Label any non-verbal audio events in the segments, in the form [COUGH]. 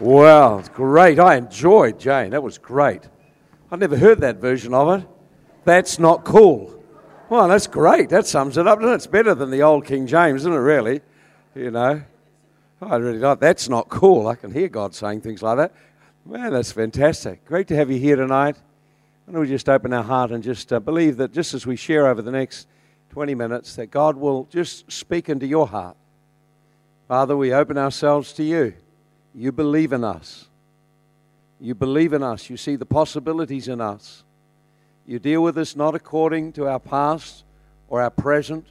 Wow, great. I enjoyed Jane. That was great. I never heard that version of it. That's not cool. Well, that's great. That sums it up. And it's better than the old King James, isn't it, really? You know? I really like That's not cool. I can hear God saying things like that. Man, that's fantastic. Great to have you here tonight. Why don't we just open our heart and just uh, believe that just as we share over the next 20 minutes, that God will just speak into your heart. Father, we open ourselves to you. You believe in us. You believe in us. You see the possibilities in us. You deal with us not according to our past or our present,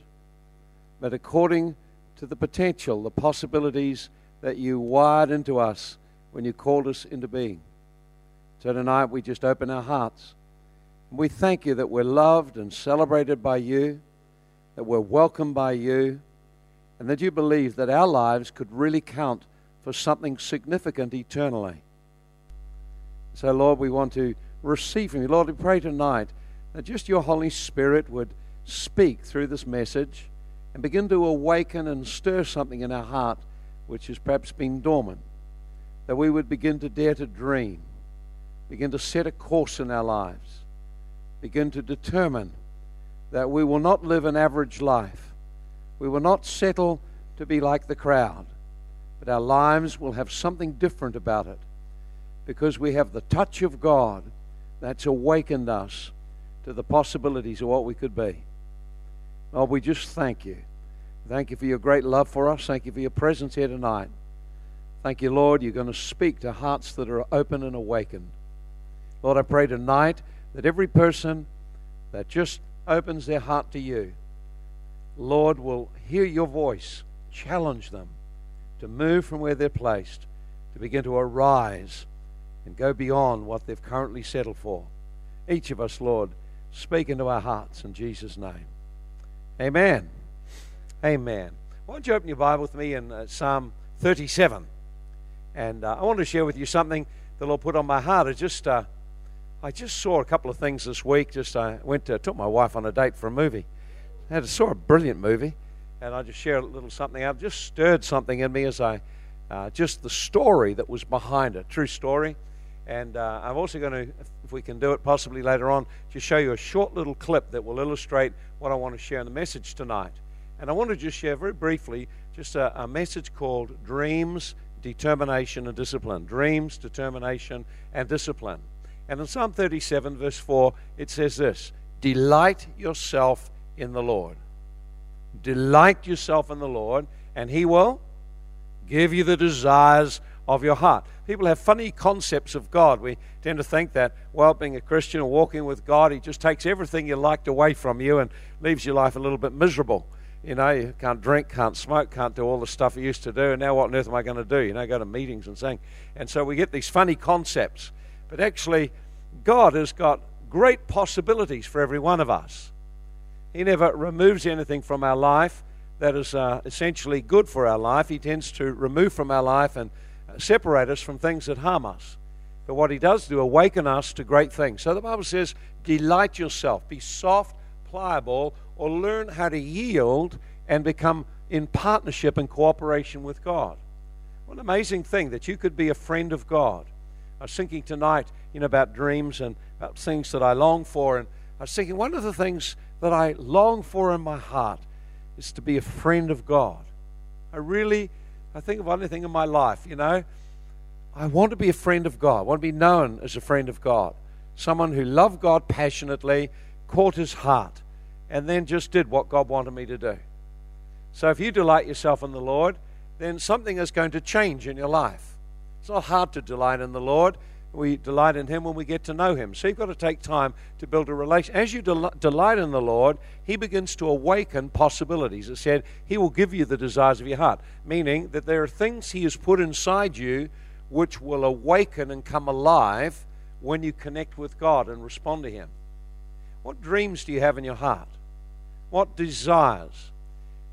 but according to the potential, the possibilities that you wired into us when you called us into being. So tonight we just open our hearts. We thank you that we're loved and celebrated by you, that we're welcomed by you, and that you believe that our lives could really count for something significant eternally. So, Lord, we want to receive from you. Lord, we pray tonight that just your Holy Spirit would speak through this message and begin to awaken and stir something in our heart which has perhaps been dormant. That we would begin to dare to dream, begin to set a course in our lives, begin to determine that we will not live an average life. We will not settle to be like the crowd, but our lives will have something different about it because we have the touch of God that's awakened us to the possibilities of what we could be. Lord, we just thank you. Thank you for your great love for us. Thank you for your presence here tonight. Thank you, Lord, you're going to speak to hearts that are open and awakened. Lord, I pray tonight that every person that just opens their heart to you, Lord, will hear your voice, challenge them to move from where they're placed, to begin to arise and go beyond what they've currently settled for. Each of us, Lord, speak into our hearts in Jesus' name. Amen. Amen. Why don't you open your Bible with me in uh, Psalm 37? And uh, I want to share with you something the Lord put on my heart. I just, uh, I just saw a couple of things this week. Just I uh, went to, took my wife on a date for a movie. I saw a brilliant movie, and I just shared a little something out. Just stirred something in me as I, uh, just the story that was behind it, true story. And uh, I'm also going to, if we can do it possibly later on, just show you a short little clip that will illustrate what I want to share in the message tonight. And I want to just share very briefly just a, a message called Dreams, Determination, and Discipline. Dreams, Determination, and Discipline. And in Psalm 37, verse 4, it says this Delight yourself in the Lord. Delight yourself in the Lord, and He will give you the desires of your heart. People have funny concepts of God. We tend to think that, well, being a Christian or walking with God, He just takes everything you liked away from you and leaves your life a little bit miserable. You know, you can't drink, can't smoke, can't do all the stuff you used to do, and now what on earth am I going to do? You know, go to meetings and sing. And so we get these funny concepts. But actually, God has got great possibilities for every one of us. He never removes anything from our life that is uh, essentially good for our life. He tends to remove from our life and uh, separate us from things that harm us. But what He does do, awaken us to great things. So the Bible says, delight yourself, be soft, pliable, or learn how to yield and become in partnership and cooperation with God. What an amazing thing that you could be a friend of God. I was thinking tonight, you know, about dreams and about things that I long for, and I was thinking one of the things that I long for in my heart is to be a friend of God. I really, I think of anything in my life, you know, I want to be a friend of God. I want to be known as a friend of God. Someone who loved God passionately, caught his heart, and then just did what God wanted me to do. So if you delight yourself in the Lord, then something is going to change in your life. It's not hard to delight in the Lord. We delight in Him when we get to know Him. So you've got to take time to build a relation. As you del- delight in the Lord, He begins to awaken possibilities. It said He will give you the desires of your heart, meaning that there are things He has put inside you which will awaken and come alive when you connect with God and respond to Him. What dreams do you have in your heart? What desires?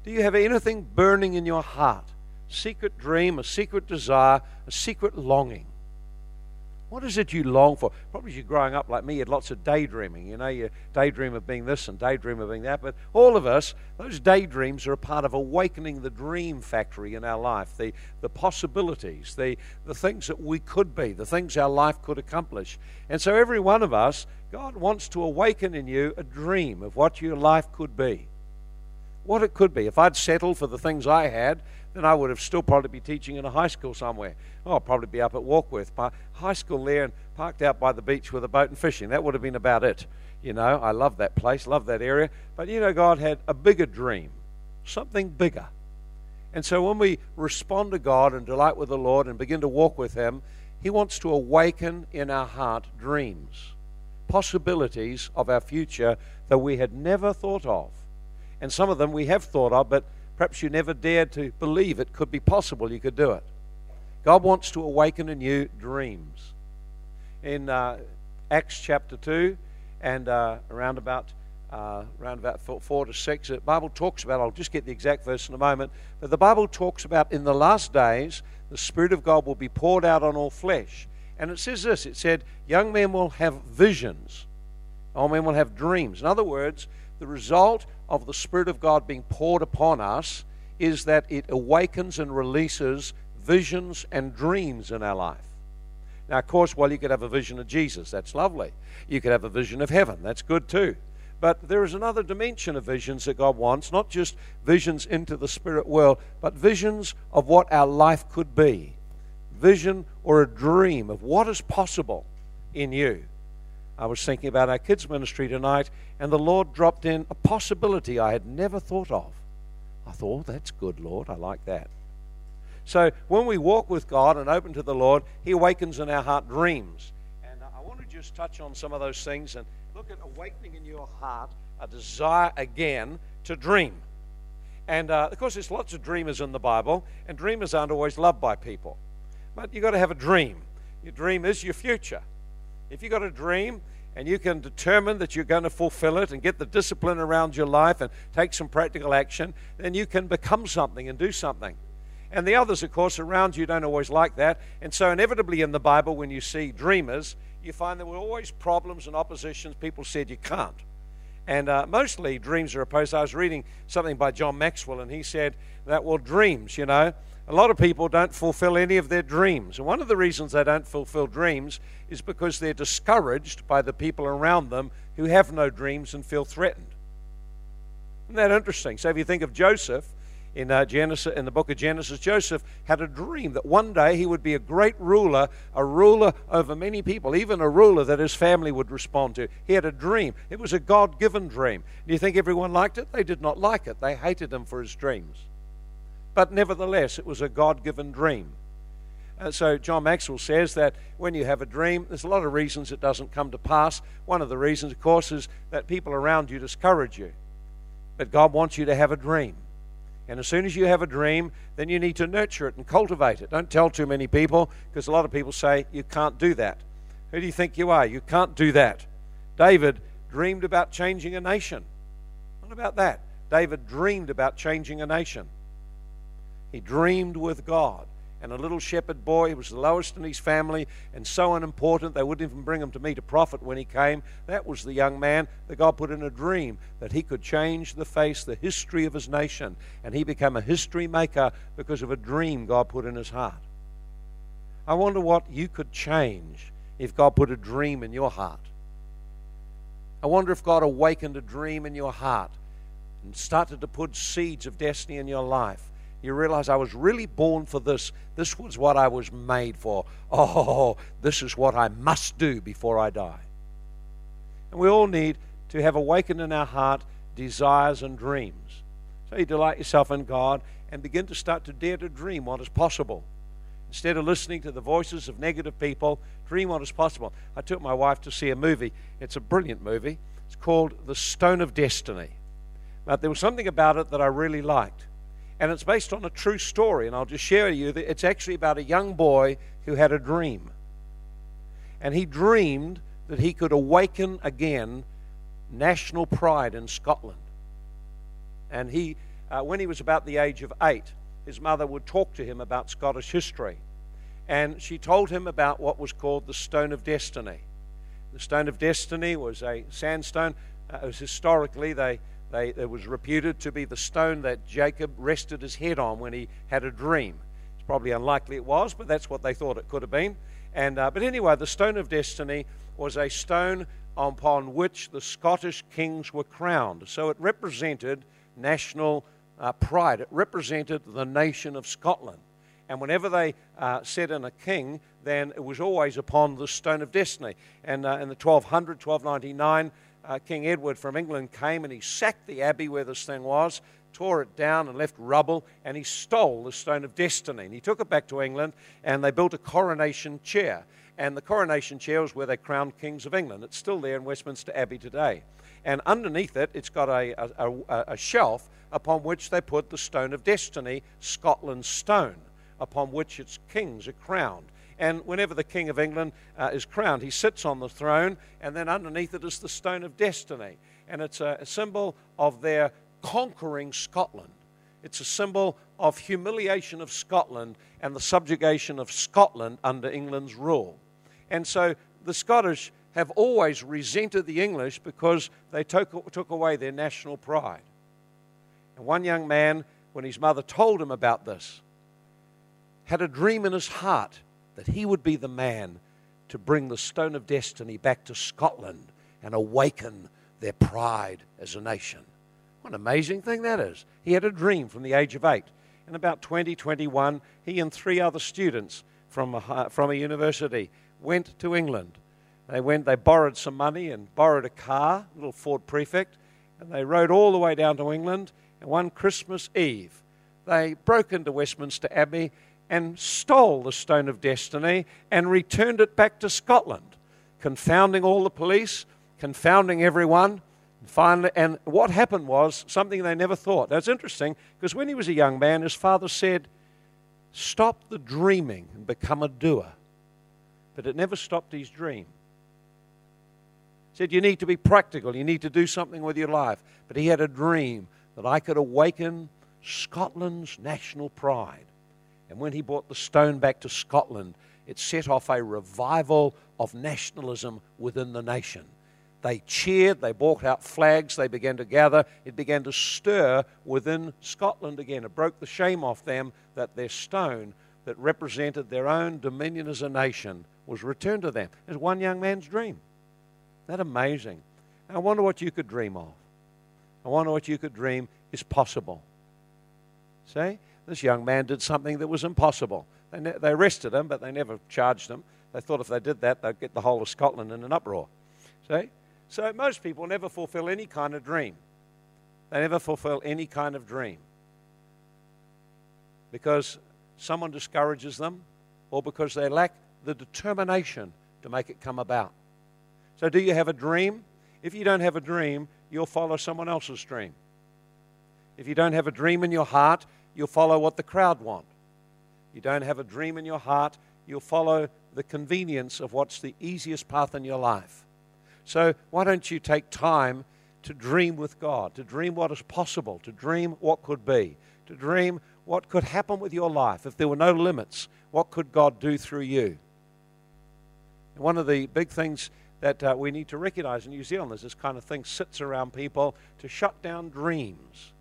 Do you have anything burning in your heart? Secret dream, a secret desire, a secret longing? What is it you long for? Probably you're growing up like me, you had lots of daydreaming. You know, you daydream of being this and daydream of being that. But all of us, those daydreams are a part of awakening the dream factory in our life, the, the possibilities, the, the things that we could be, the things our life could accomplish. And so every one of us, God wants to awaken in you a dream of what your life could be. What it could be. If I'd settled for the things I had, then I would have still probably be teaching in a high school somewhere. Oh, I'll probably be up at Warkworth, high school there, and parked out by the beach with a boat and fishing. That would have been about it. You know, I love that place, love that area. But you know, God had a bigger dream, something bigger. And so when we respond to God and delight with the Lord and begin to walk with Him, He wants to awaken in our heart dreams, possibilities of our future that we had never thought of. And some of them we have thought of, but Perhaps you never dared to believe it could be possible you could do it. God wants to awaken in you dreams. In uh, Acts chapter 2 and uh, around about uh, around about four to six. The Bible talks about, I'll just get the exact verse in a moment, but the Bible talks about in the last days, the Spirit of God will be poured out on all flesh. And it says this it said, young men will have visions, old men will have dreams. In other words, the result of the Spirit of God being poured upon us is that it awakens and releases visions and dreams in our life. Now, of course, well, you could have a vision of Jesus. That's lovely. You could have a vision of heaven. That's good too. But there is another dimension of visions that God wants, not just visions into the spirit world, but visions of what our life could be. Vision or a dream of what is possible in you. I was thinking about our kids' ministry tonight, and the Lord dropped in a possibility I had never thought of. I thought, oh, that's good, Lord. I like that. So when we walk with God and open to the Lord, He awakens in our heart dreams. And I want to just touch on some of those things and look at awakening in your heart a desire again to dream. And uh, of course, there's lots of dreamers in the Bible, and dreamers aren't always loved by people. But you've got to have a dream. Your dream is your future. If you've got a dream and you can determine that you're going to fulfill it and get the discipline around your life and take some practical action, then you can become something and do something. And the others, of course, around you don't always like that. And so, inevitably, in the Bible, when you see dreamers, you find there were always problems and oppositions. People said you can't. And uh, mostly dreams are opposed. I was reading something by John Maxwell, and he said that, well, dreams, you know, a lot of people don't fulfill any of their dreams. And one of the reasons they don't fulfill dreams is because they're discouraged by the people around them who have no dreams and feel threatened. Isn't that interesting? So if you think of Joseph in, uh, Genesis, in the book of Genesis, Joseph had a dream that one day he would be a great ruler, a ruler over many people, even a ruler that his family would respond to. He had a dream. It was a God given dream. Do you think everyone liked it? They did not like it. They hated him for his dreams. But nevertheless, it was a God given dream. So John Maxwell says that when you have a dream, there's a lot of reasons it doesn't come to pass. One of the reasons, of course, is that people around you discourage you. But God wants you to have a dream. And as soon as you have a dream, then you need to nurture it and cultivate it. Don't tell too many people, because a lot of people say, You can't do that. Who do you think you are? You can't do that. David dreamed about changing a nation. What about that? David dreamed about changing a nation. He dreamed with God. And a little shepherd boy, he was the lowest in his family and so unimportant, they wouldn't even bring him to meet a prophet when he came. That was the young man that God put in a dream that he could change the face, the history of his nation. And he became a history maker because of a dream God put in his heart. I wonder what you could change if God put a dream in your heart. I wonder if God awakened a dream in your heart and started to put seeds of destiny in your life you realize I was really born for this. This was what I was made for. Oh, this is what I must do before I die. And we all need to have awakened in our heart desires and dreams. So you delight yourself in God and begin to start to dare to dream what is possible. Instead of listening to the voices of negative people, dream what is possible. I took my wife to see a movie. It's a brilliant movie. It's called The Stone of Destiny. But there was something about it that I really liked and it's based on a true story. And I'll just share with you that it's actually about a young boy who had a dream. And he dreamed that he could awaken again national pride in Scotland. And he, uh, when he was about the age of eight, his mother would talk to him about Scottish history. and she told him about what was called the Stone of Destiny. The Stone of Destiny was a sandstone. Uh, it was historically, they, they, it was reputed to be the stone that Jacob rested his head on when he had a dream. It's probably unlikely it was, but that's what they thought it could have been. And, uh, but anyway, the Stone of Destiny was a stone upon which the Scottish kings were crowned. So it represented national uh, pride, it represented the nation of Scotland. And whenever they uh, set in a king, then it was always upon the Stone of Destiny. And uh, in the 1200, 1299, uh, King Edward from England came and he sacked the abbey where this thing was, tore it down and left rubble, and he stole the Stone of Destiny. And he took it back to England, and they built a coronation chair. And the coronation chair was where they crowned kings of England. It's still there in Westminster Abbey today. And underneath it, it's got a, a, a, a shelf upon which they put the Stone of Destiny, Scotland's stone upon which its kings are crowned. And whenever the King of England uh, is crowned, he sits on the throne, and then underneath it is the Stone of Destiny. And it's a, a symbol of their conquering Scotland. It's a symbol of humiliation of Scotland and the subjugation of Scotland under England's rule. And so the Scottish have always resented the English because they took, took away their national pride. And one young man, when his mother told him about this, had a dream in his heart that he would be the man to bring the stone of destiny back to Scotland and awaken their pride as a nation. What an amazing thing that is. He had a dream from the age of eight. In about 2021, he and three other students from a, from a university went to England. They went, they borrowed some money and borrowed a car, a little Ford Prefect, and they rode all the way down to England. And one Christmas Eve, they broke into Westminster Abbey and stole the Stone of Destiny and returned it back to Scotland, confounding all the police, confounding everyone. Finally, and what happened was something they never thought. That's interesting because when he was a young man, his father said, Stop the dreaming and become a doer. But it never stopped his dream. He said, You need to be practical, you need to do something with your life. But he had a dream that I could awaken Scotland's national pride. And when he brought the stone back to Scotland, it set off a revival of nationalism within the nation. They cheered, they brought out flags, they began to gather. It began to stir within Scotland again. It broke the shame off them that their stone that represented their own dominion as a nation was returned to them. It's one young man's dream. That amazing? I wonder what you could dream of. I wonder what you could dream is possible. See? This young man did something that was impossible. They, ne- they arrested him, but they never charged him. They thought if they did that, they'd get the whole of Scotland in an uproar. See? So most people never fulfill any kind of dream. They never fulfill any kind of dream because someone discourages them or because they lack the determination to make it come about. So, do you have a dream? If you don't have a dream, you'll follow someone else's dream. If you don't have a dream in your heart, you'll follow what the crowd want. You don't have a dream in your heart, you'll follow the convenience of what's the easiest path in your life. So, why don't you take time to dream with God, to dream what is possible, to dream what could be, to dream what could happen with your life if there were no limits? What could God do through you? And one of the big things that uh, we need to recognize in New Zealand is this kind of thing sits around people to shut down dreams,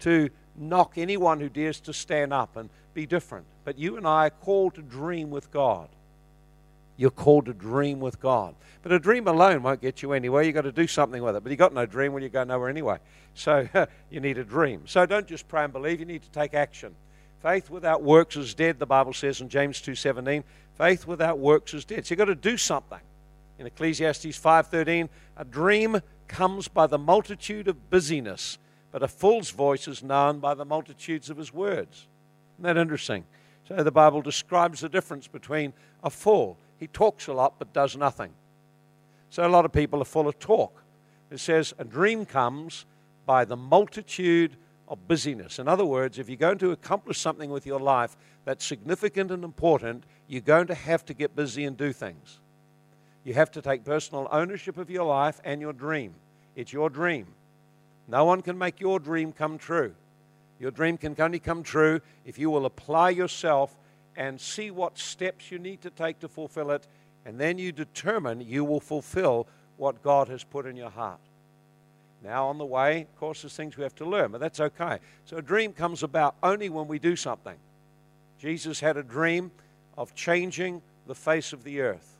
to knock anyone who dares to stand up and be different. But you and I are called to dream with God. You're called to dream with God. But a dream alone won't get you anywhere. You've got to do something with it. But you've got no dream when you go nowhere anyway. So [LAUGHS] you need a dream. So don't just pray and believe. You need to take action. Faith without works is dead, the Bible says in James 2.17. Faith without works is dead. So you've got to do something. In Ecclesiastes 5.13, a dream comes by the multitude of busyness, but a fool's voice is known by the multitudes of his words. Isn't that interesting? So the Bible describes the difference between a fool. He talks a lot but does nothing. So a lot of people are full of talk. It says a dream comes by the multitude of busyness. In other words, if you're going to accomplish something with your life that's significant and important, you're going to have to get busy and do things. You have to take personal ownership of your life and your dream. It's your dream. No one can make your dream come true. Your dream can only come true if you will apply yourself and see what steps you need to take to fulfill it, and then you determine you will fulfill what God has put in your heart. Now, on the way, of course, there's things we have to learn, but that's okay. So, a dream comes about only when we do something. Jesus had a dream of changing the face of the earth.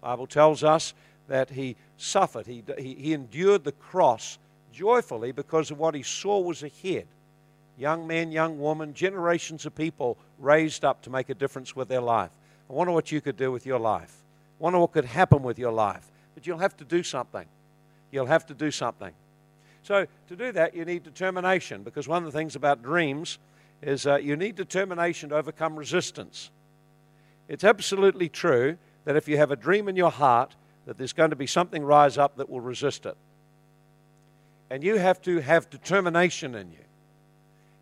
The Bible tells us that he suffered, he, he, he endured the cross joyfully because of what he saw was ahead. Young men, young women, generations of people raised up to make a difference with their life. I wonder what you could do with your life. I wonder what could happen with your life. But you'll have to do something. You'll have to do something. So, to do that, you need determination because one of the things about dreams is uh, you need determination to overcome resistance. It's absolutely true that if you have a dream in your heart, that there's going to be something rise up that will resist it. And you have to have determination in you.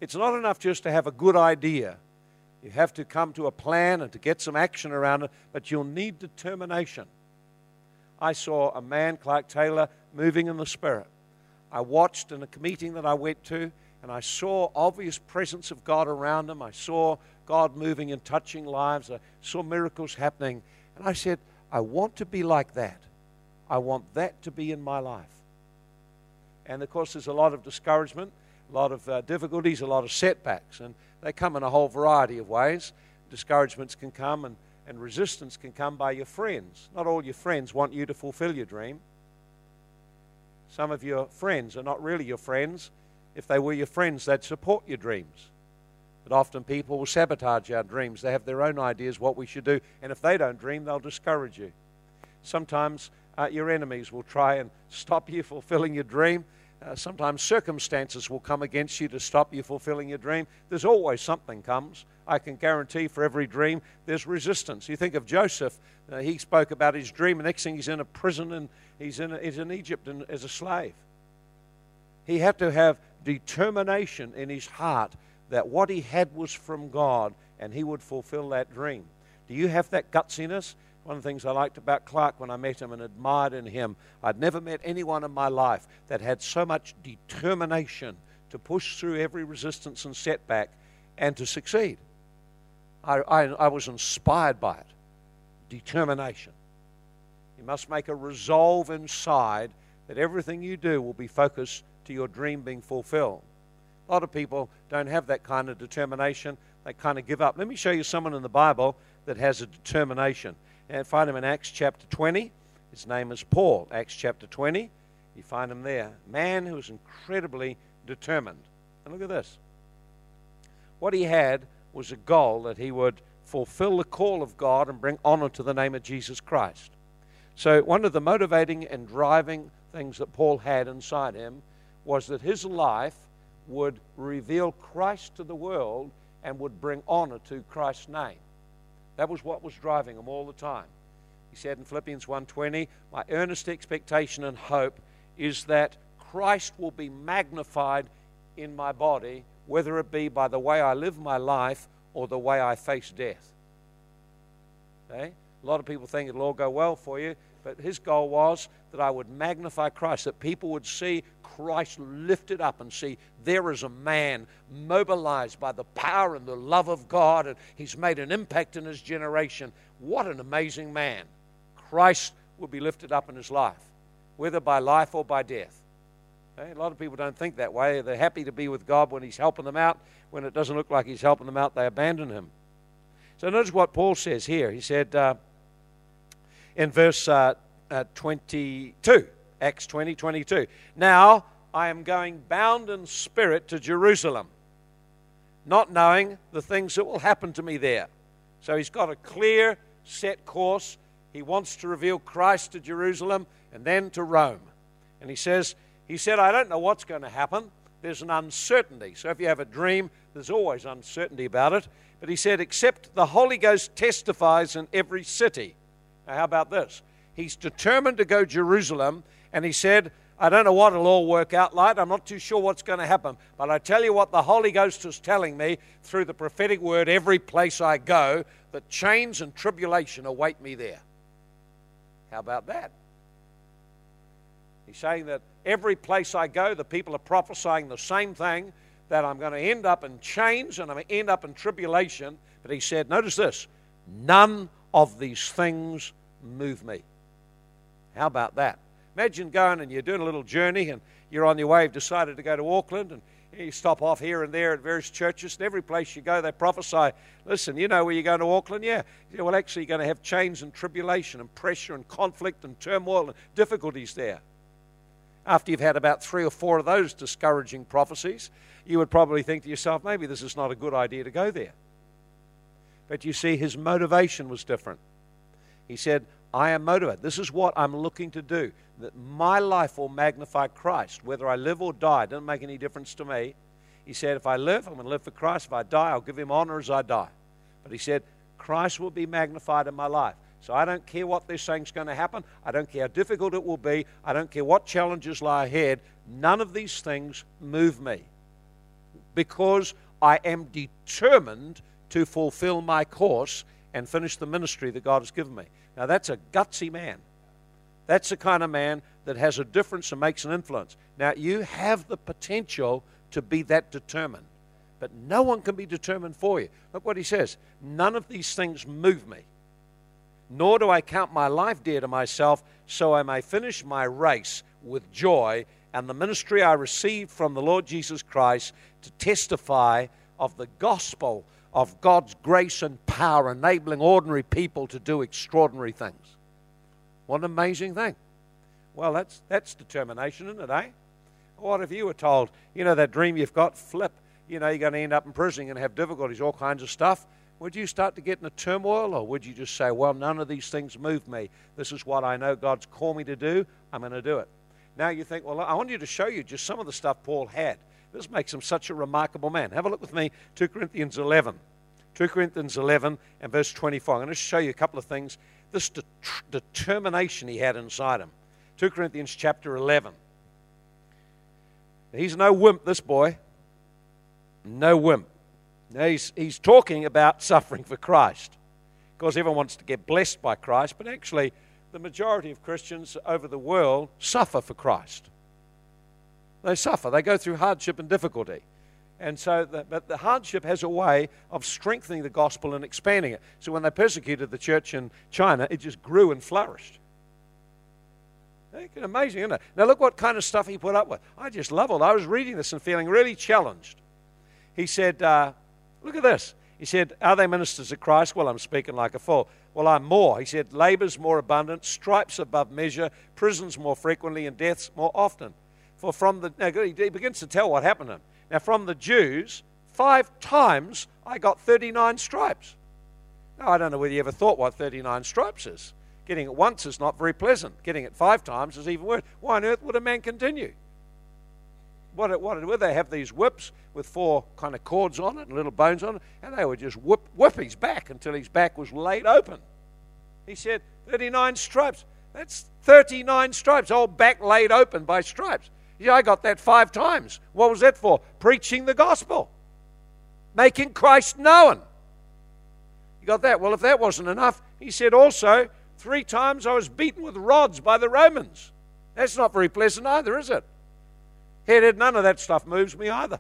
It's not enough just to have a good idea. You have to come to a plan and to get some action around it, but you'll need determination. I saw a man, Clark Taylor, moving in the Spirit. I watched in a meeting that I went to, and I saw obvious presence of God around him. I saw God moving and touching lives. I saw miracles happening. And I said, I want to be like that. I want that to be in my life. And of course, there's a lot of discouragement, a lot of uh, difficulties, a lot of setbacks, and they come in a whole variety of ways. Discouragements can come, and, and resistance can come by your friends. Not all your friends want you to fulfill your dream. Some of your friends are not really your friends, if they were your friends, they'd support your dreams. But often people will sabotage our dreams. They have their own ideas what we should do, and if they don't dream, they'll discourage you. Sometimes uh, your enemies will try and stop you fulfilling your dream. Uh, sometimes circumstances will come against you to stop you fulfilling your dream. There's always something comes. I can guarantee for every dream there's resistance. You think of Joseph, uh, he spoke about his dream, and next thing he's in a prison and he's in, he's in Egypt and, as a slave. He had to have determination in his heart that what he had was from God and he would fulfill that dream. Do you have that gutsiness? One of the things I liked about Clark when I met him and admired in him, I'd never met anyone in my life that had so much determination to push through every resistance and setback and to succeed. I, I, I was inspired by it. Determination. You must make a resolve inside that everything you do will be focused to your dream being fulfilled. A lot of people don't have that kind of determination. They kind of give up. Let me show you someone in the Bible that has a determination. And find him in Acts chapter 20. His name is Paul. Acts chapter 20. You find him there. Man who was incredibly determined. And look at this. What he had was a goal that he would fulfill the call of God and bring honor to the name of Jesus Christ. So, one of the motivating and driving things that Paul had inside him was that his life would reveal Christ to the world and would bring honor to Christ's name. That was what was driving him all the time. He said in Philippians 1:20, "My earnest expectation and hope is that Christ will be magnified in my body, whether it be by the way I live my life or the way I face death." Okay? A lot of people think it'll all go well for you, but his goal was that I would magnify Christ, that people would see Christ lifted up and see there is a man mobilized by the power and the love of God, and he's made an impact in his generation. What an amazing man. Christ will be lifted up in his life, whether by life or by death. Okay? A lot of people don't think that way. They're happy to be with God when he's helping them out. When it doesn't look like he's helping them out, they abandon him. So notice what Paul says here. He said, uh, in verse uh, uh, 22, Acts 20 22. Now I am going bound in spirit to Jerusalem, not knowing the things that will happen to me there. So he's got a clear, set course. He wants to reveal Christ to Jerusalem and then to Rome. And he says, he said, I don't know what's going to happen. There's an uncertainty. So if you have a dream, there's always uncertainty about it. But he said, except the Holy Ghost testifies in every city now, how about this? He's determined to go Jerusalem, and he said, I don't know what it'll all work out like. I'm not too sure what's going to happen. But I tell you what, the Holy Ghost is telling me through the prophetic word every place I go that chains and tribulation await me there. How about that? He's saying that every place I go, the people are prophesying the same thing that I'm going to end up in chains and I'm going to end up in tribulation But he said, notice this none of these things move me. How about that? Imagine going and you're doing a little journey and you're on your way, you've decided to go to Auckland, and you stop off here and there at various churches, and every place you go, they prophesy. Listen, you know where you're going to Auckland? Yeah. yeah well, actually, you're going to have chains and tribulation and pressure and conflict and turmoil and difficulties there. After you've had about three or four of those discouraging prophecies, you would probably think to yourself, maybe this is not a good idea to go there. But you see, his motivation was different. He said, I am motivated. This is what I'm looking to do. That my life will magnify Christ. Whether I live or die, it doesn't make any difference to me. He said, if I live, I'm going to live for Christ. If I die, I'll give him honor as I die. But he said, Christ will be magnified in my life. So I don't care what they're saying is going to happen. I don't care how difficult it will be. I don't care what challenges lie ahead. None of these things move me because I am determined to fulfill my course and finish the ministry that God has given me. Now, that's a gutsy man. That's the kind of man that has a difference and makes an influence. Now, you have the potential to be that determined, but no one can be determined for you. Look what he says None of these things move me, nor do I count my life dear to myself, so I may finish my race with joy and the ministry I received from the Lord Jesus Christ to testify of the gospel of God's grace and power, enabling ordinary people to do extraordinary things. What an amazing thing. Well, that's, that's determination, isn't it, eh? What if you were told, you know, that dream you've got, flip, you know, you're going to end up in prison and have difficulties, all kinds of stuff? Would you start to get in a turmoil, or would you just say, well, none of these things move me? This is what I know God's called me to do. I'm going to do it. Now you think, well, I want you to show you just some of the stuff Paul had. This makes him such a remarkable man. Have a look with me, 2 Corinthians 11. 2 Corinthians 11 and verse 24. I'm going to show you a couple of things. This de- determination he had inside him. 2 Corinthians chapter 11. He's no wimp, this boy. No wimp. Now he's, he's talking about suffering for Christ. Because everyone wants to get blessed by Christ, but actually, the majority of Christians over the world suffer for Christ. They suffer, they go through hardship and difficulty. And so, the, but the hardship has a way of strengthening the gospel and expanding it. So when they persecuted the church in China, it just grew and flourished. Amazing, isn't it? Now look what kind of stuff he put up with. I just love it. I was reading this and feeling really challenged. He said, uh, look at this. He said, Are they ministers of Christ? Well, I'm speaking like a fool. Well, I'm more. He said, Labor's more abundant, stripes above measure, prisons more frequently, and deaths more often. For from the, now he begins to tell what happened to him. Now, from the Jews, five times I got 39 stripes. Now, I don't know whether you ever thought what 39 stripes is. Getting it once is not very pleasant. Getting it five times is even worse. Why on earth would a man continue? What, what would they have these whips with four kind of cords on it and little bones on it, and they would just whip, whip his back until his back was laid open. He said, 39 stripes. That's 39 stripes, all back laid open by stripes. Yeah, I got that five times. What was that for? Preaching the gospel, making Christ known. You got that? Well, if that wasn't enough, he said also, three times I was beaten with rods by the Romans. That's not very pleasant either, is it? He did none of that stuff moves me either.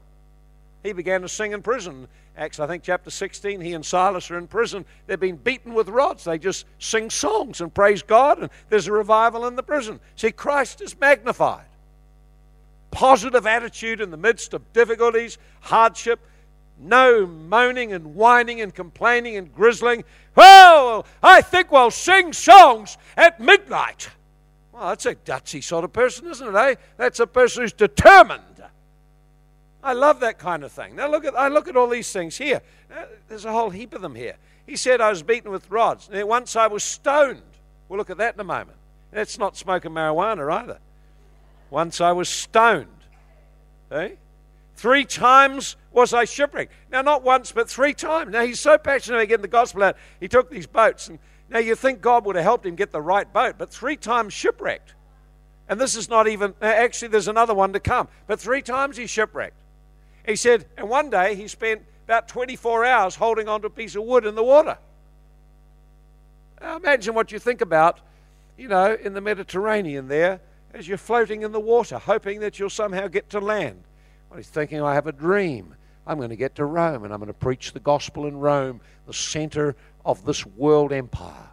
He began to sing in prison. Acts, I think, chapter 16, he and Silas are in prison. They've been beaten with rods. They just sing songs and praise God, and there's a revival in the prison. See, Christ is magnified positive attitude in the midst of difficulties, hardship, no moaning and whining and complaining and grizzling. Well, I think we'll sing songs at midnight. Well, that's a gutsy sort of person, isn't it, eh? That's a person who's determined. I love that kind of thing. Now look at I look at all these things here. Uh, there's a whole heap of them here. He said I was beaten with rods. Now, Once I was stoned. We'll look at that in a moment. That's not smoking marijuana either. Once I was stoned. Eh? Three times was I shipwrecked. Now, not once, but three times. Now, he's so passionate about getting the gospel out, he took these boats. And now, you think God would have helped him get the right boat, but three times shipwrecked. And this is not even, actually, there's another one to come. But three times he shipwrecked. He said, and one day he spent about 24 hours holding onto a piece of wood in the water. Now, imagine what you think about, you know, in the Mediterranean there as you're floating in the water, hoping that you'll somehow get to land. Well, he's thinking, I have a dream. I'm going to get to Rome and I'm going to preach the gospel in Rome, the center of this world empire.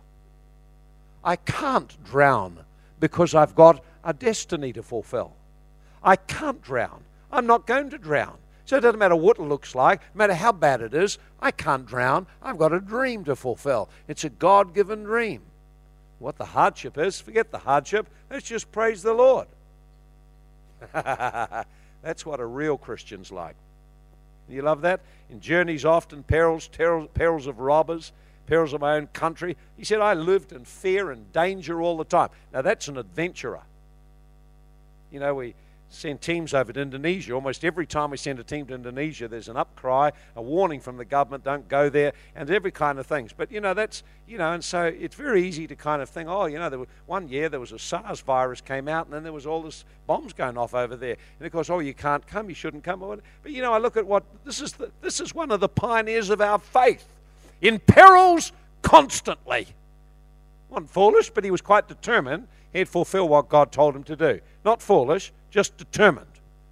I can't drown because I've got a destiny to fulfill. I can't drown. I'm not going to drown. So it doesn't matter what it looks like, no matter how bad it is, I can't drown. I've got a dream to fulfill. It's a God given dream. What the hardship is, forget the hardship. Let's just praise the Lord. [LAUGHS] That's what a real Christian's like. You love that? In journeys, often perils, perils, of robbers, perils of my own country. He said, I lived in fear and danger all the time. Now, that's an adventurer. You know, we send teams over to Indonesia. Almost every time we send a team to Indonesia, there's an upcry, a warning from the government, don't go there, and every kind of things. But, you know, that's, you know, and so it's very easy to kind of think, oh, you know, there was, one year there was a SARS virus came out, and then there was all this bombs going off over there. And of course, oh, you can't come, you shouldn't come. But, you know, I look at what, this is, the, this is one of the pioneers of our faith. In perils, constantly. Wasn't foolish, but he was quite determined he'd fulfill what God told him to do. Not foolish, just determined.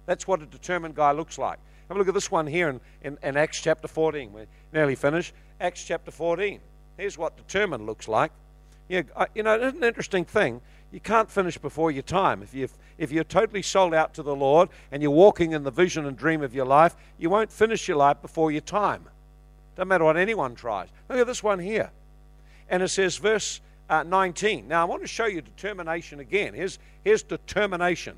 That's what a determined guy looks like. Have a look at this one here in, in, in Acts chapter 14. We're nearly finished. Acts chapter 14. Here's what determined looks like. You know, you know, it's an interesting thing. You can't finish before your time. If, you if you're totally sold out to the Lord and you're walking in the vision and dream of your life, you won't finish your life before your time. Doesn't matter what anyone tries. Look at this one here. And it says, verse uh, 19. Now, I want to show you determination again. Here's, here's determination.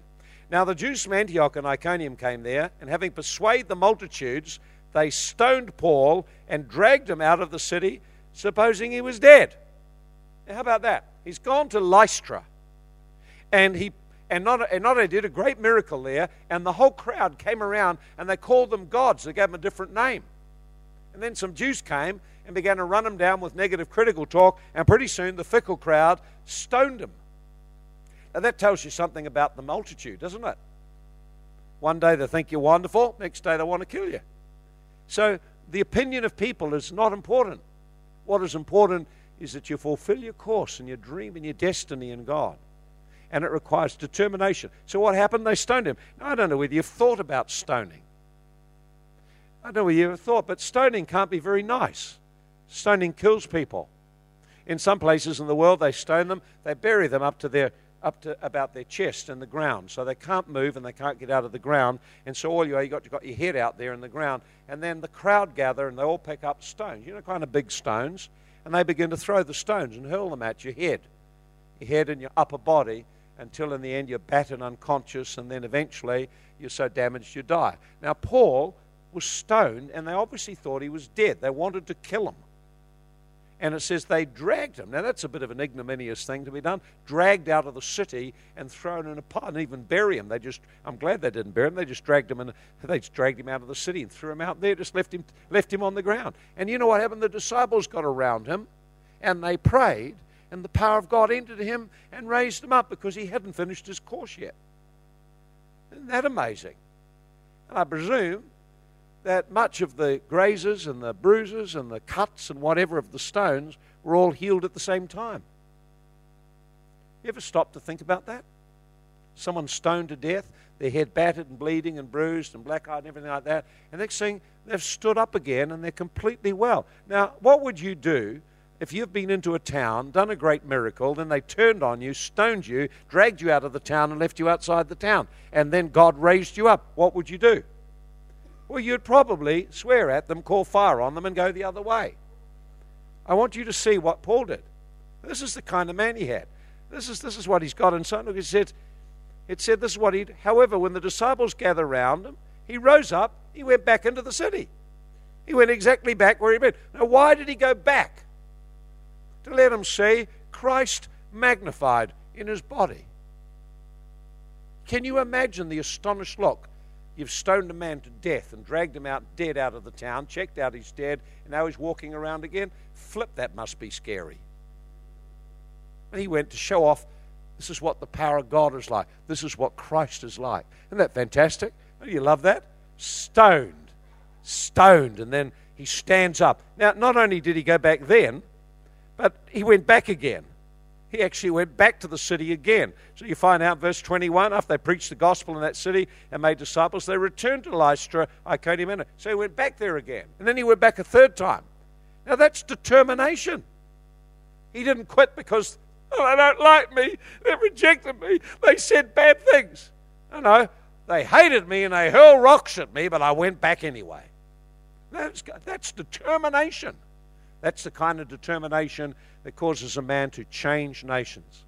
Now, the Jews from Antioch and Iconium came there, and having persuaded the multitudes, they stoned Paul and dragged him out of the city, supposing he was dead. Now, how about that? He's gone to Lystra, and he and not, and not only did a great miracle there, and the whole crowd came around and they called them gods. They gave them a different name. And then some Jews came and began to run him down with negative critical talk, and pretty soon the fickle crowd stoned him. Now that tells you something about the multitude, doesn't it? One day they think you're wonderful, next day they want to kill you. So the opinion of people is not important. What is important is that you fulfill your course and your dream and your destiny in God. And it requires determination. So what happened? They stoned him. Now, I don't know whether you've thought about stoning. I don't know whether you've thought, but stoning can't be very nice. Stoning kills people. In some places in the world, they stone them, they bury them up to their up to about their chest in the ground. So they can't move and they can't get out of the ground. And so all you are, you got, you got your head out there in the ground. And then the crowd gather and they all pick up stones, you know, kind of big stones. And they begin to throw the stones and hurl them at your head, your head and your upper body, until in the end you're battered unconscious. And then eventually you're so damaged you die. Now, Paul was stoned and they obviously thought he was dead. They wanted to kill him. And it says they dragged him. Now, that's a bit of an ignominious thing to be done. Dragged out of the city and thrown in a pot and even bury him. They just, I'm glad they didn't bury him. They just dragged him and they just dragged him out of the city and threw him out there, just left him, left him on the ground. And you know what happened? The disciples got around him and they prayed, and the power of God entered him and raised him up because he hadn't finished his course yet. Isn't that amazing? And I presume that much of the grazes and the bruises and the cuts and whatever of the stones were all healed at the same time. You ever stop to think about that? Someone stoned to death, their head battered and bleeding and bruised and black eyed and everything like that. And next thing, they've stood up again and they're completely well. Now, what would you do if you've been into a town, done a great miracle, then they turned on you, stoned you, dragged you out of the town, and left you outside the town, and then God raised you up? What would you do? Well, you'd probably swear at them, call fire on them, and go the other way. I want you to see what Paul did. This is the kind of man he had. This is, this is what he's got. And so look, it said, it said this is what he However, when the disciples gathered around him, he rose up, he went back into the city. He went exactly back where he'd been. Now, why did he go back? To let him see Christ magnified in his body. Can you imagine the astonished look You've stoned a man to death and dragged him out dead out of the town, checked out he's dead, and now he's walking around again. Flip, that must be scary. And he went to show off this is what the power of God is like. This is what Christ is like. Isn't that fantastic? Don't you love that? Stoned. Stoned. And then he stands up. Now, not only did he go back then, but he went back again. He actually went back to the city again. So you find out verse 21 after they preached the gospel in that city and made disciples, they returned to Lystra, Iconium, and so he went back there again. And then he went back a third time. Now that's determination. He didn't quit because oh, they don't like me, they rejected me, they said bad things. No, no, they hated me and they hurled rocks at me, but I went back anyway. That's, that's determination. That's the kind of determination that causes a man to change nations.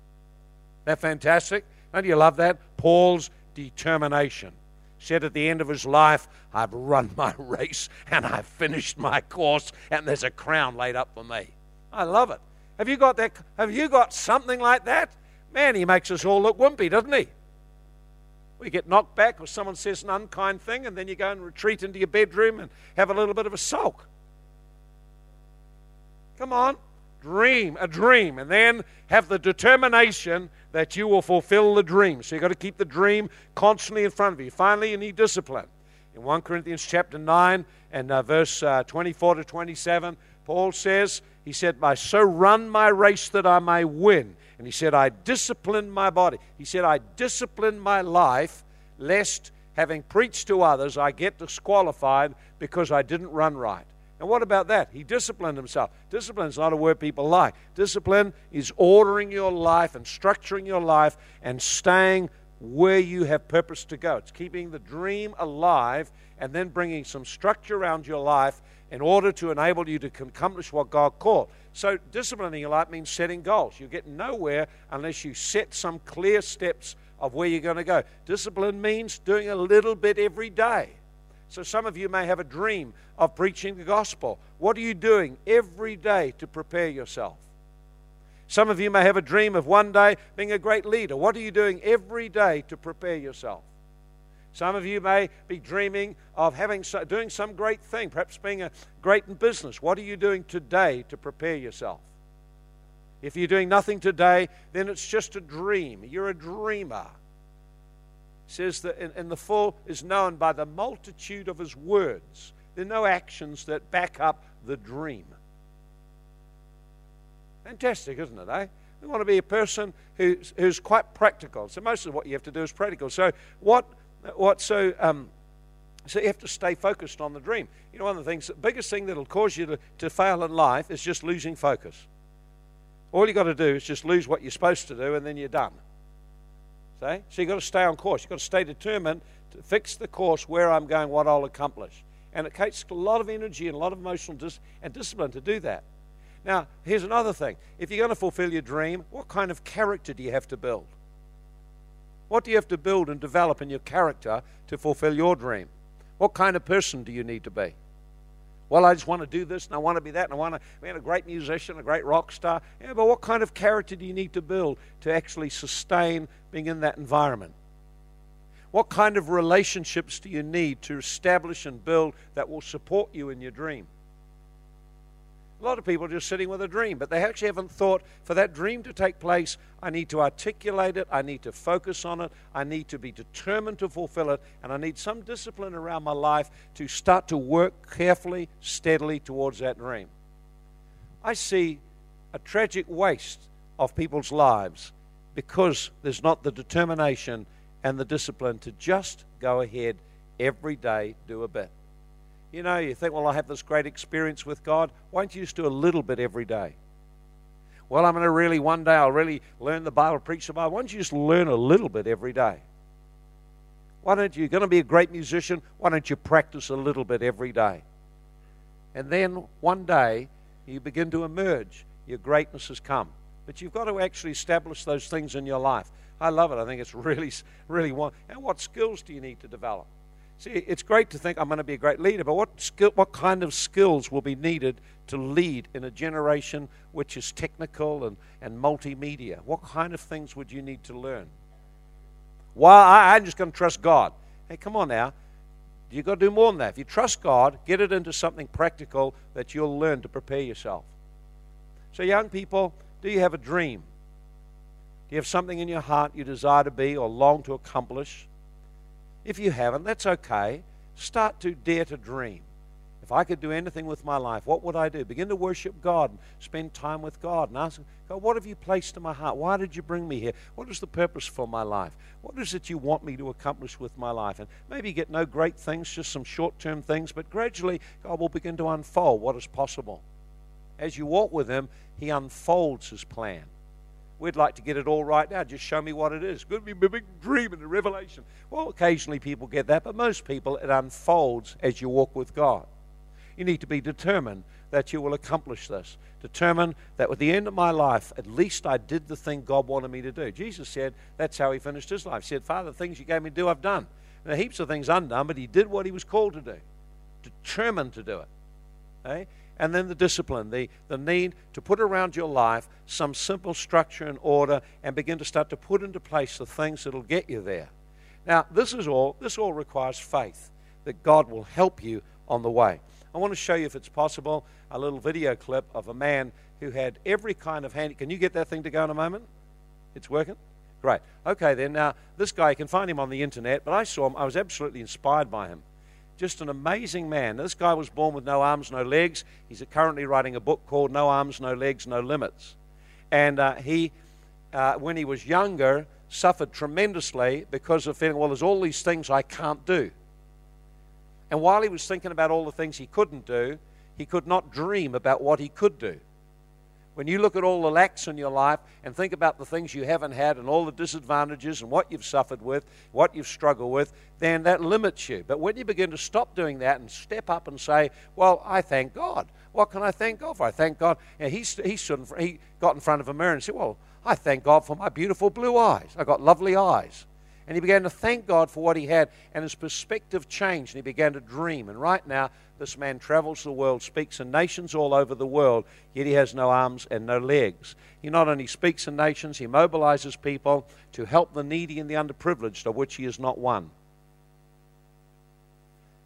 That fantastic? Don't you love that? Paul's determination. Said at the end of his life, I've run my [LAUGHS] race and I've finished my course, and there's a crown laid up for me. I love it. Have you got that? Have you got something like that? Man, he makes us all look wimpy, doesn't he? We get knocked back or someone says an unkind thing, and then you go and retreat into your bedroom and have a little bit of a sulk. Come on, dream a dream, and then have the determination that you will fulfill the dream. So you've got to keep the dream constantly in front of you. Finally, you need discipline. In 1 Corinthians chapter 9 and uh, verse uh, 24 to 27, Paul says, he said, I so run my race that I may win. And he said, I discipline my body. He said, I discipline my life lest, having preached to others, I get disqualified because I didn't run right. And what about that? He disciplined himself. Discipline is not a word people like. Discipline is ordering your life and structuring your life and staying where you have purpose to go. It's keeping the dream alive and then bringing some structure around your life in order to enable you to accomplish what God called. So, disciplining your life means setting goals. You get nowhere unless you set some clear steps of where you're going to go. Discipline means doing a little bit every day. So, some of you may have a dream of preaching the gospel. What are you doing every day to prepare yourself? Some of you may have a dream of one day being a great leader. What are you doing every day to prepare yourself? Some of you may be dreaming of having doing some great thing, perhaps being a great in business. What are you doing today to prepare yourself? If you're doing nothing today, then it's just a dream. You're a dreamer. Says that and the full is known by the multitude of his words. There are no actions that back up the dream. Fantastic, isn't it, eh? We want to be a person who's, who's quite practical. So most of what you have to do is practical. So what what so um, so you have to stay focused on the dream. You know, one of the things, the biggest thing that'll cause you to, to fail in life is just losing focus. All you've got to do is just lose what you're supposed to do, and then you're done. See? So you've got to stay on course. You've got to stay determined to fix the course where I'm going, what I'll accomplish. And it takes a lot of energy and a lot of emotional dis- and discipline to do that. Now, here's another thing. If you're going to fulfill your dream, what kind of character do you have to build? What do you have to build and develop in your character to fulfill your dream? What kind of person do you need to be? Well, I just want to do this and I want to be that and I want to be a great musician, a great rock star. Yeah, but what kind of character do you need to build to actually sustain being in that environment? What kind of relationships do you need to establish and build that will support you in your dream? A lot of people are just sitting with a dream, but they actually haven't thought for that dream to take place, I need to articulate it, I need to focus on it, I need to be determined to fulfill it, and I need some discipline around my life to start to work carefully, steadily towards that dream. I see a tragic waste of people's lives because there's not the determination and the discipline to just go ahead every day, do a bit. You know, you think, well, I have this great experience with God. Why don't you just do a little bit every day? Well, I'm going to really, one day, I'll really learn the Bible, preach the Bible. Why don't you just learn a little bit every day? Why don't you, you're going to be a great musician, why don't you practice a little bit every day? And then one day, you begin to emerge. Your greatness has come. But you've got to actually establish those things in your life. I love it. I think it's [LAUGHS] really, really one. And what skills do you need to develop? See, it's great to think I'm going to be a great leader, but what, skill, what kind of skills will be needed to lead in a generation which is technical and, and multimedia? What kind of things would you need to learn? Well, I, I'm just going to trust God. Hey, come on now. You've got to do more than that. If you trust God, get it into something practical that you'll learn to prepare yourself. So, young people, do you have a dream? Do you have something in your heart you desire to be or long to accomplish? If you haven't, that's okay. Start to dare to dream. If I could do anything with my life, what would I do? Begin to worship God and spend time with God and ask God, what have you placed in my heart? Why did you bring me here? What is the purpose for my life? What is it you want me to accomplish with my life? And maybe get no great things, just some short term things, but gradually God will begin to unfold what is possible. As you walk with Him, He unfolds His plan. We'd like to get it all right now. Just show me what it is. It's going to be a big dream and a revelation. Well, occasionally people get that, but most people it unfolds as you walk with God. You need to be determined that you will accomplish this. Determined that at the end of my life, at least I did the thing God wanted me to do. Jesus said that's how he finished his life. He said, Father, the things you gave me to do, I've done. And there are heaps of things undone, but he did what he was called to do. Determined to do it. Okay? And then the discipline, the, the need to put around your life some simple structure and order and begin to start to put into place the things that'll get you there. Now, this is all, this all requires faith that God will help you on the way. I want to show you, if it's possible, a little video clip of a man who had every kind of hand. Can you get that thing to go in a moment? It's working? Great. Okay, then. Now, this guy, you can find him on the internet, but I saw him. I was absolutely inspired by him. Just an amazing man. This guy was born with no arms, no legs. He's currently writing a book called No Arms, No Legs, No Limits. And uh, he, uh, when he was younger, suffered tremendously because of feeling, well, there's all these things I can't do. And while he was thinking about all the things he couldn't do, he could not dream about what he could do. When you look at all the lacks in your life and think about the things you haven't had and all the disadvantages and what you've suffered with, what you've struggled with, then that limits you. But when you begin to stop doing that and step up and say, Well, I thank God. What can I thank God for? I thank God. And he, he, stood he got in front of a mirror and said, Well, I thank God for my beautiful blue eyes. I've got lovely eyes. And he began to thank God for what he had, and his perspective changed, and he began to dream. And right now, this man travels the world, speaks in nations all over the world, yet he has no arms and no legs. He not only speaks in nations, he mobilizes people to help the needy and the underprivileged, of which he is not one.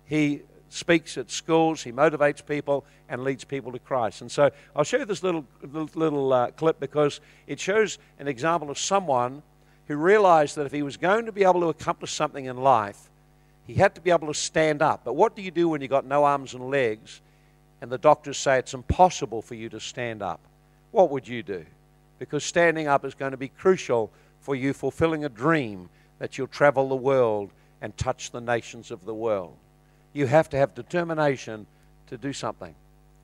He speaks at schools, he motivates people, and leads people to Christ. And so I'll show you this little, little, uh, clip because it shows an example of someone who realized that if he was going to be able to accomplish something in life, he had to be able to stand up. But what do you do when you've got no arms and legs and the doctors say it's impossible for you to stand up? What would you do? Because standing up is going to be crucial for you fulfilling a dream that you'll travel the world and touch the nations of the world. You have to have determination to do something.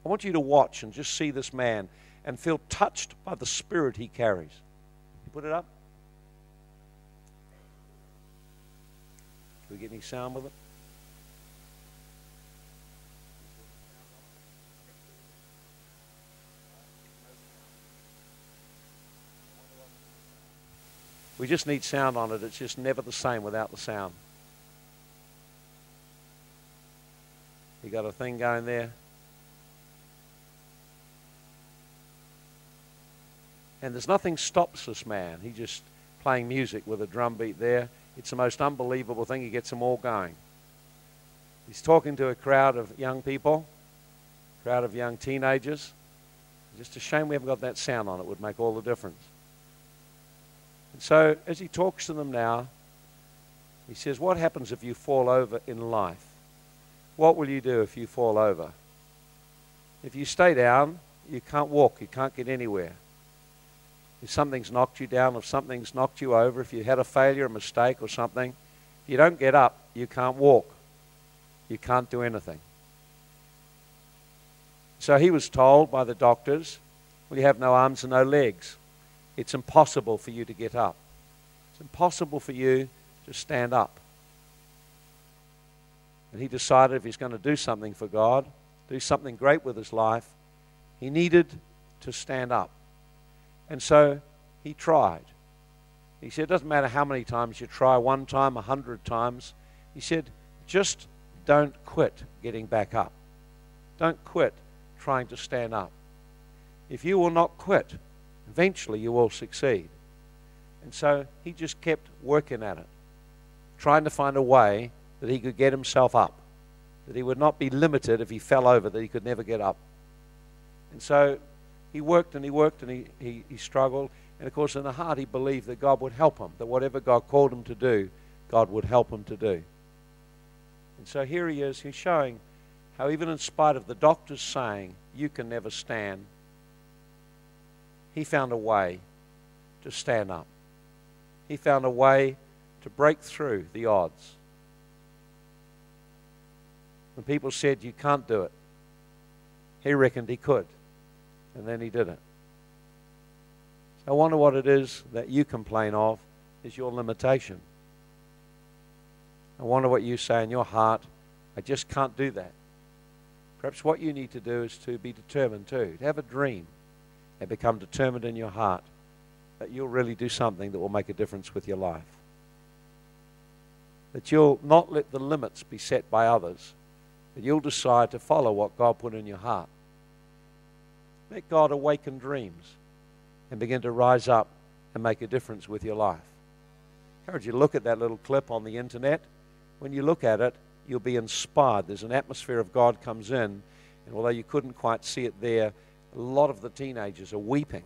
I want you to watch and just see this man and feel touched by the spirit he carries. You put it up? We get any sound with it? We just need sound on it. It's just never the same without the sound. You got a thing going there? And there's nothing stops this man. He just playing music with a drum beat there. It's the most unbelievable thing. He gets them all going. He's talking to a crowd of young people, crowd of young teenagers. Just a shame we haven't got that sound on. It would make all the difference. And so, as he talks to them now, he says, What happens if you fall over in life? What will you do if you fall over? If you stay down, you can't walk, you can't get anywhere if something's knocked you down, if something's knocked you over, if you had a failure, a mistake, or something, if you don't get up, you can't walk. You can't do anything. So he was told by the doctors, Well, you have no arms and no legs. It's impossible for you to get up. It's impossible for you to stand up. And he decided if he's going to do something for God, do something great with his life, he needed to stand up. And so he tried. He said, It doesn't matter how many times you try, one time, a hundred times. He said, Just don't quit getting back up. Don't quit trying to stand up. If you will not quit, eventually you will succeed. And so he just kept working at it, trying to find a way that he could get himself up, that he would not be limited if he fell over, that he could never get up. And so he worked and he worked and he, he, he struggled. And of course, in the heart, he believed that God would help him, that whatever God called him to do, God would help him to do. And so here he is, he's showing how, even in spite of the doctors saying, you can never stand, he found a way to stand up. He found a way to break through the odds. When people said, You can't do it, he reckoned he could. And then he did it. I wonder what it is that you complain of is your limitation. I wonder what you say in your heart, I just can't do that. Perhaps what you need to do is to be determined too, to have a dream and become determined in your heart that you'll really do something that will make a difference with your life. That you'll not let the limits be set by others, that you'll decide to follow what God put in your heart. Let God awaken dreams and begin to rise up and make a difference with your life. I encourage you to look at that little clip on the internet. When you look at it, you'll be inspired. There's an atmosphere of God comes in, and although you couldn't quite see it there, a lot of the teenagers are weeping.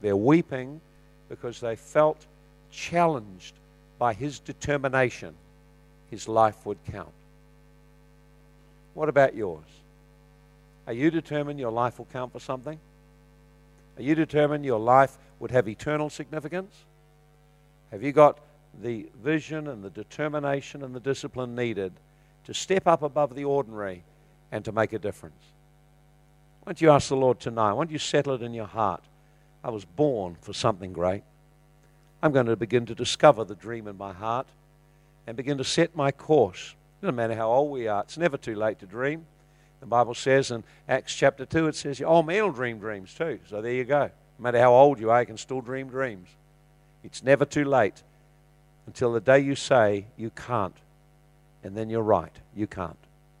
They're weeping because they felt challenged by his determination his life would count. What about yours? Are you determined your life will count for something? Are you determined your life would have eternal significance? Have you got the vision and the determination and the discipline needed to step up above the ordinary and to make a difference? Why don't you ask the Lord tonight? Why don't you settle it in your heart? I was born for something great. I'm going to begin to discover the dream in my heart and begin to set my course. Doesn't matter how old we are, it's never too late to dream. The Bible says in Acts chapter 2, it says, All men will dream dreams too. So there you go. No matter how old you are, you can still dream dreams. It's never too late until the day you say you can't. And then you're right, you can't.